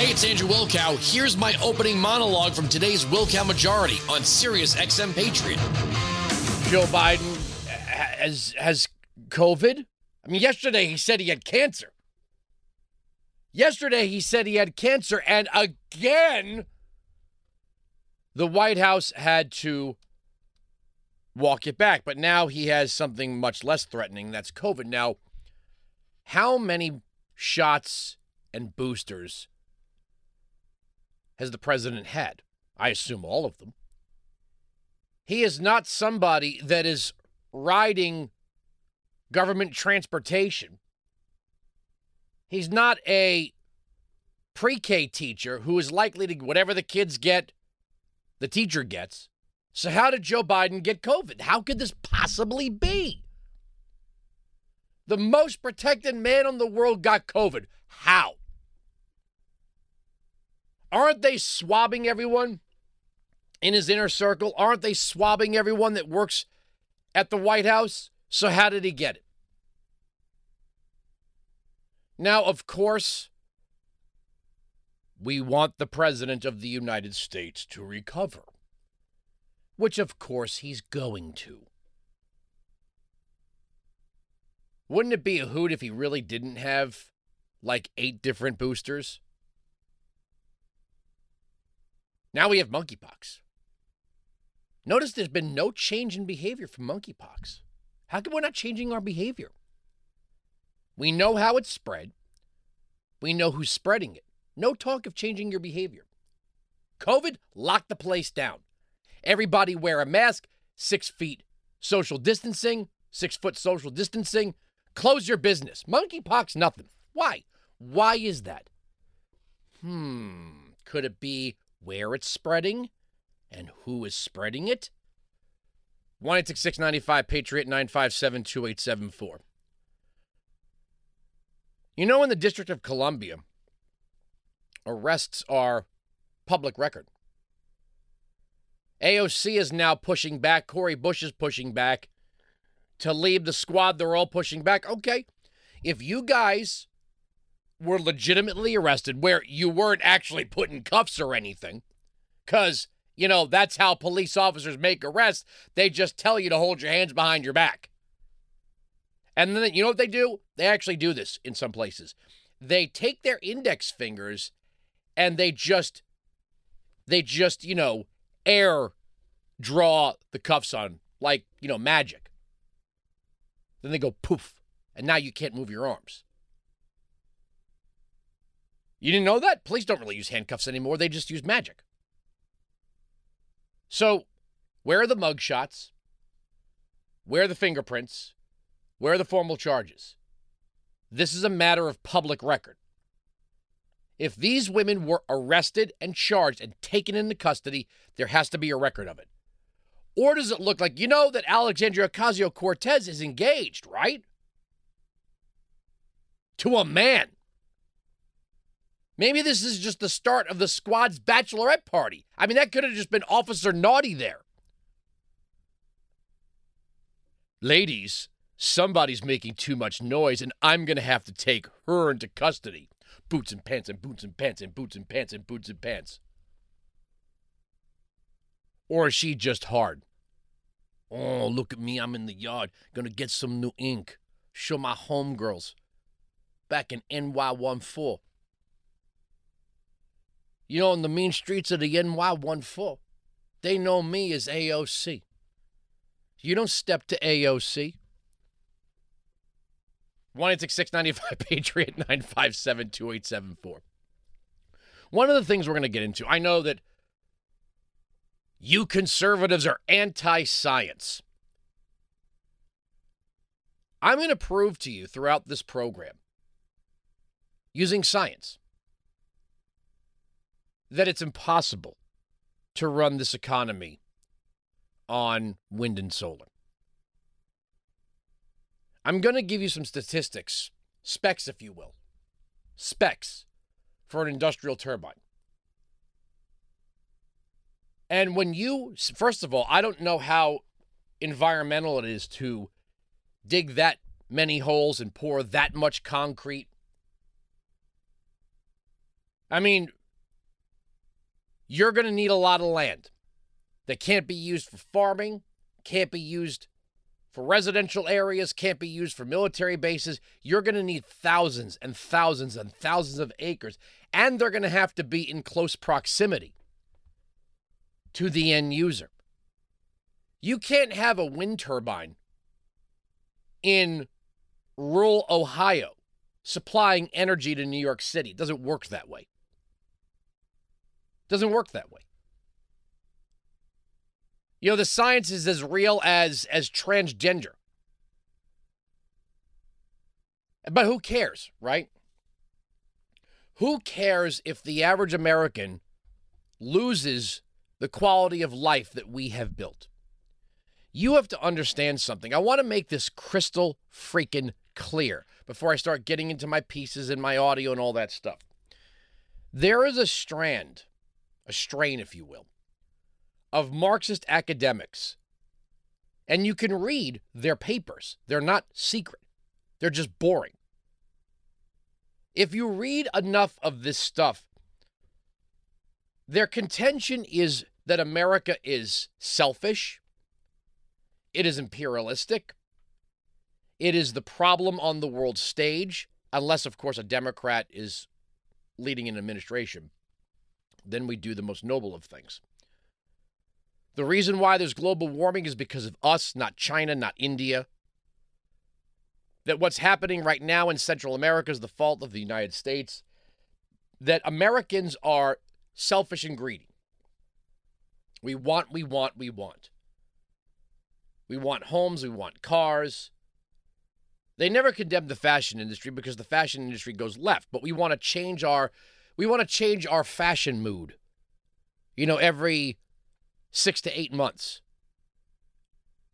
Hey, it's Andrew Wilkow. Here's my opening monologue from today's Wilkow Majority on Sirius XM Patriot. Joe Biden has has COVID. I mean, yesterday he said he had cancer. Yesterday he said he had cancer, and again, the White House had to walk it back. But now he has something much less threatening. That's COVID. Now, how many shots and boosters has the president had? I assume all of them. He is not somebody that is riding government transportation. He's not a pre K teacher who is likely to, whatever the kids get, the teacher gets. So, how did Joe Biden get COVID? How could this possibly be? The most protected man in the world got COVID. How? Aren't they swabbing everyone in his inner circle? Aren't they swabbing everyone that works at the White House? So, how did he get it? Now, of course, we want the President of the United States to recover, which, of course, he's going to. Wouldn't it be a hoot if he really didn't have like eight different boosters? Now we have monkeypox. Notice there's been no change in behavior from monkeypox. How come we're not changing our behavior? We know how it's spread. We know who's spreading it. No talk of changing your behavior. COVID, lock the place down. Everybody wear a mask, six feet social distancing, six foot social distancing. Close your business. Monkeypox, nothing. Why? Why is that? Hmm. Could it be where it's spreading and who is spreading it? 1 695 Patriot 957 2874. You know, in the District of Columbia, arrests are public record. AOC is now pushing back. Cori Bush is pushing back. Tlaib the squad, they're all pushing back. Okay. If you guys were legitimately arrested, where you weren't actually put in cuffs or anything, because, you know, that's how police officers make arrests, they just tell you to hold your hands behind your back. And then, you know what they do? They actually do this in some places. They take their index fingers and they just, they just, you know, air draw the cuffs on like, you know, magic. Then they go poof, and now you can't move your arms. You didn't know that? Police don't really use handcuffs anymore. They just use magic. So, where are the mug shots? Where are the fingerprints? Where are the formal charges? This is a matter of public record. If these women were arrested and charged and taken into custody, there has to be a record of it. Or does it look like, you know, that Alexandria Ocasio Cortez is engaged, right? To a man. Maybe this is just the start of the squad's bachelorette party. I mean, that could have just been Officer Naughty there. Ladies, somebody's making too much noise, and I'm going to have to take her into custody. Boots and pants and boots and pants and boots and pants and boots and pants. Or is she just hard? Oh, look at me. I'm in the yard. Gonna get some new ink. Show my homegirls. Back in NY14. You know, in the mean streets of the NY14, they know me as AOC. You don't step to AOC. 1 695 Patriot 957 2874. One of the things we're going to get into, I know that you conservatives are anti science. I'm going to prove to you throughout this program, using science, that it's impossible to run this economy on wind and solar. I'm going to give you some statistics, specs, if you will, specs for an industrial turbine. And when you, first of all, I don't know how environmental it is to dig that many holes and pour that much concrete I mean, you're going to need a lot of land that can't be used for farming, can't be used for residential areas, can't be used for military bases. You're going to need thousands and thousands and thousands of acres, and they're going to have to be in close proximity to the end user. You can't have a wind turbine in rural Ohio supplying energy to New York City. It doesn't work that way. Doesn't work that way. You know, the science is as real as as transgender. But who cares, right? Who cares if the average American loses the quality of life that we have built? You have to understand something. I want to make this crystal freaking clear before I start getting into my pieces and my audio and all that stuff. There is a strand, a strain, if you will, of Marxist academics. And you can read their papers. They're not secret, they're just boring. If you read enough of this stuff, their contention is that America is selfish, it is imperialistic, it is the problem on the world stage, unless, of course, a Democrat is leading an administration. Then we do the most noble of things. The reason why there's global warming is because of us, not China, not India. That what's happening right now in Central America is the fault of the United States. That Americans are selfish and greedy. We want, we want, we want. We want homes, we want cars. They never condemn the fashion industry because the fashion industry goes left, but we want to change our we want to change our fashion mood. You know, every six to eight months.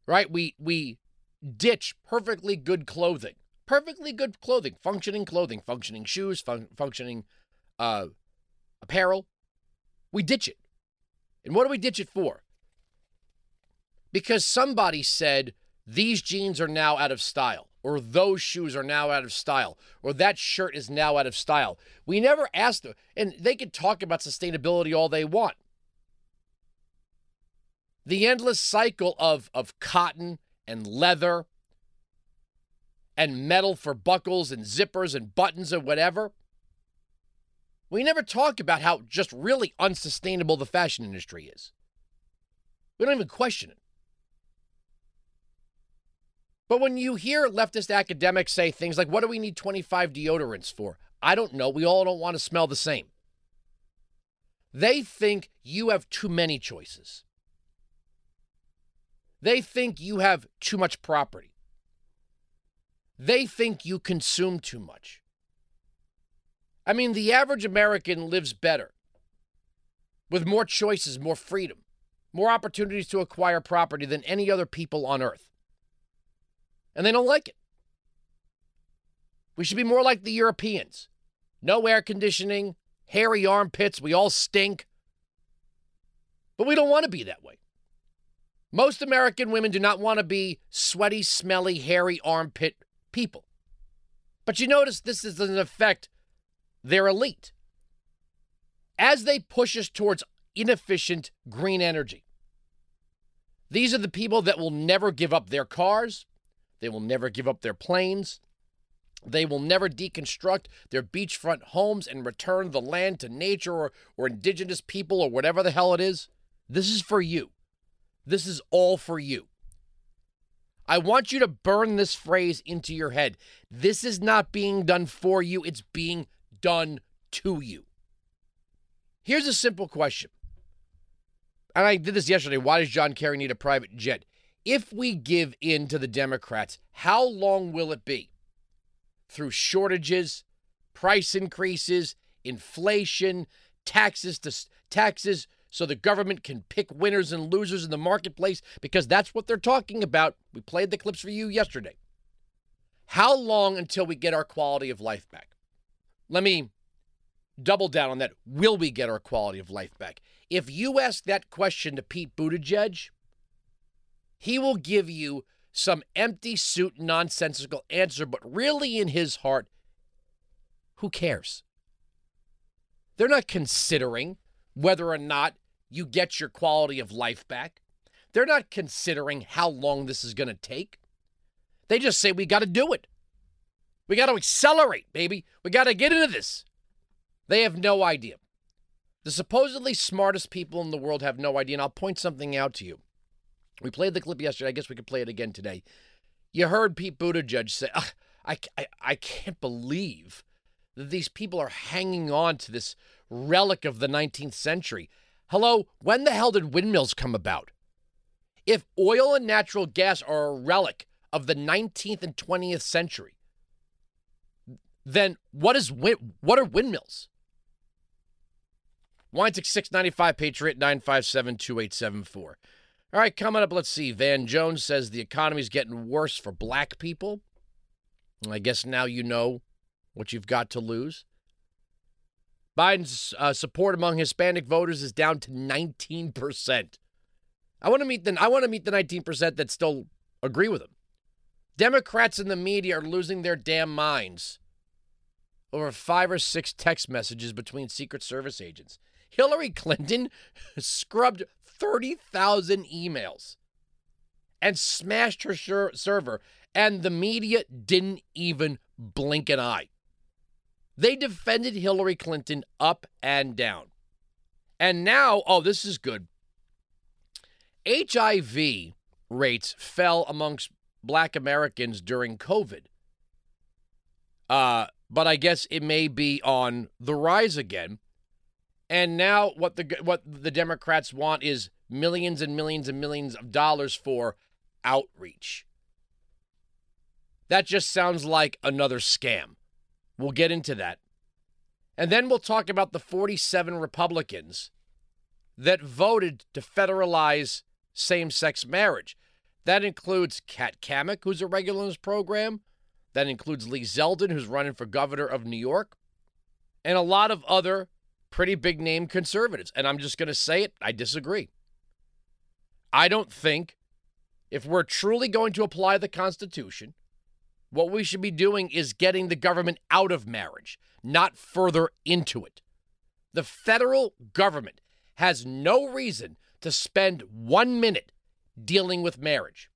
Right? We we ditch perfectly good clothing, perfectly good clothing, functioning clothing, functioning shoes, fun- functioning uh, apparel. We ditch it. And what do we ditch it for? Because somebody said these jeans are now out of style, or those shoes are now out of style, or that shirt is now out of style. We never asked them, and they can talk about sustainability all they want the endless cycle of, of cotton and leather and metal for buckles and zippers and buttons and whatever. We never talk about how just really unsustainable the fashion industry is. We don't even question it. But when you hear leftist academics say things like, what do we need 25 deodorants for? I don't know. We all don't want to smell the same. They think you have too many choices. They think you have too much property. They think you consume too much. I mean, the average American lives better with more choices, more freedom, more opportunities to acquire property than any other people on earth. And they don't like it. We should be more like the Europeans no air conditioning, hairy armpits, we all stink. But we don't want to be that way. Most American women do not want to be sweaty, smelly, hairy armpit people. But you notice this doesn't affect their elite. As they push us towards inefficient green energy, these are the people that will never give up their cars, they will never give up their planes, they will never deconstruct their beachfront homes and return the land to nature or, or indigenous people or whatever the hell it is. This is for you. This is all for you. I want you to burn this phrase into your head. This is not being done for you, it's being done to you. Here's a simple question. And I did this yesterday. Why does John Kerry need a private jet? If we give in to the Democrats, how long will it be? Through shortages, price increases, inflation, taxes to taxes so the government can pick winners and losers in the marketplace because that's what they're talking about. We played the clips for you yesterday. How long until we get our quality of life back? Let me double down on that. Will we get our quality of life back? If you ask that question to Pete Buttigieg, he will give you some empty suit, nonsensical answer, but really in his heart, who cares? They're not considering whether or not you get your quality of life back. They're not considering how long this is going to take. They just say, we got to do it. We got to accelerate, baby. We got to get into this. They have no idea. The supposedly smartest people in the world have no idea. And I'll point something out to you. We played the clip yesterday. I guess we could play it again today. You heard Pete Buttigieg say, I, I, I can't believe that these people are hanging on to this relic of the 19th century. Hello, when the hell did windmills come about? If oil and natural gas are a relic of the 19th and 20th century, then what is what are windmills? Weinzig 695 Patriot 957 2874. All right, coming up, let's see. Van Jones says the economy's getting worse for black people. I guess now you know what you've got to lose. Biden's uh, support among Hispanic voters is down to 19%. I want to meet the I want to meet the 19% that still agree with him. Democrats in the media are losing their damn minds over five or six text messages between Secret Service agents. Hillary Clinton scrubbed 30,000 emails and smashed her server, and the media didn't even blink an eye. They defended Hillary Clinton up and down. And now, oh, this is good. HIV rates fell amongst black Americans during COVID. Uh, but I guess it may be on the rise again. And now what the what the Democrats want is millions and millions and millions of dollars for outreach. That just sounds like another scam. We'll get into that. And then we'll talk about the 47 Republicans that voted to federalize same sex marriage. That includes Kat Cammack, who's a regular in this program. That includes Lee Zeldin, who's running for governor of New York, and a lot of other pretty big name conservatives. And I'm just going to say it I disagree. I don't think if we're truly going to apply the Constitution, what we should be doing is getting the government out of marriage, not further into it. The federal government has no reason to spend one minute dealing with marriage.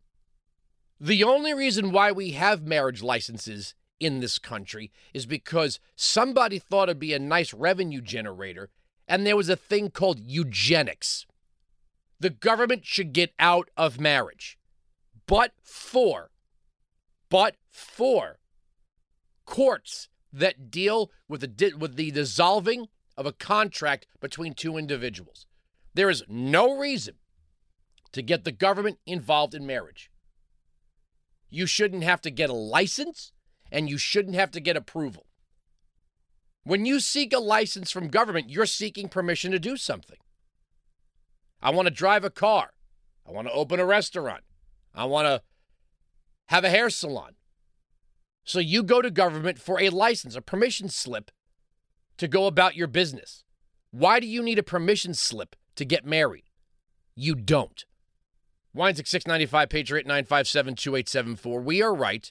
The only reason why we have marriage licenses in this country is because somebody thought it'd be a nice revenue generator, and there was a thing called eugenics. The government should get out of marriage. But for, but for courts that deal with the, with the dissolving of a contract between two individuals. There is no reason to get the government involved in marriage. You shouldn't have to get a license and you shouldn't have to get approval. When you seek a license from government, you're seeking permission to do something. I want to drive a car. I want to open a restaurant. I want to have a hair salon. So you go to government for a license, a permission slip to go about your business. Why do you need a permission slip to get married? You don't. Weinzig 695 Patriot 957 2874. We are right.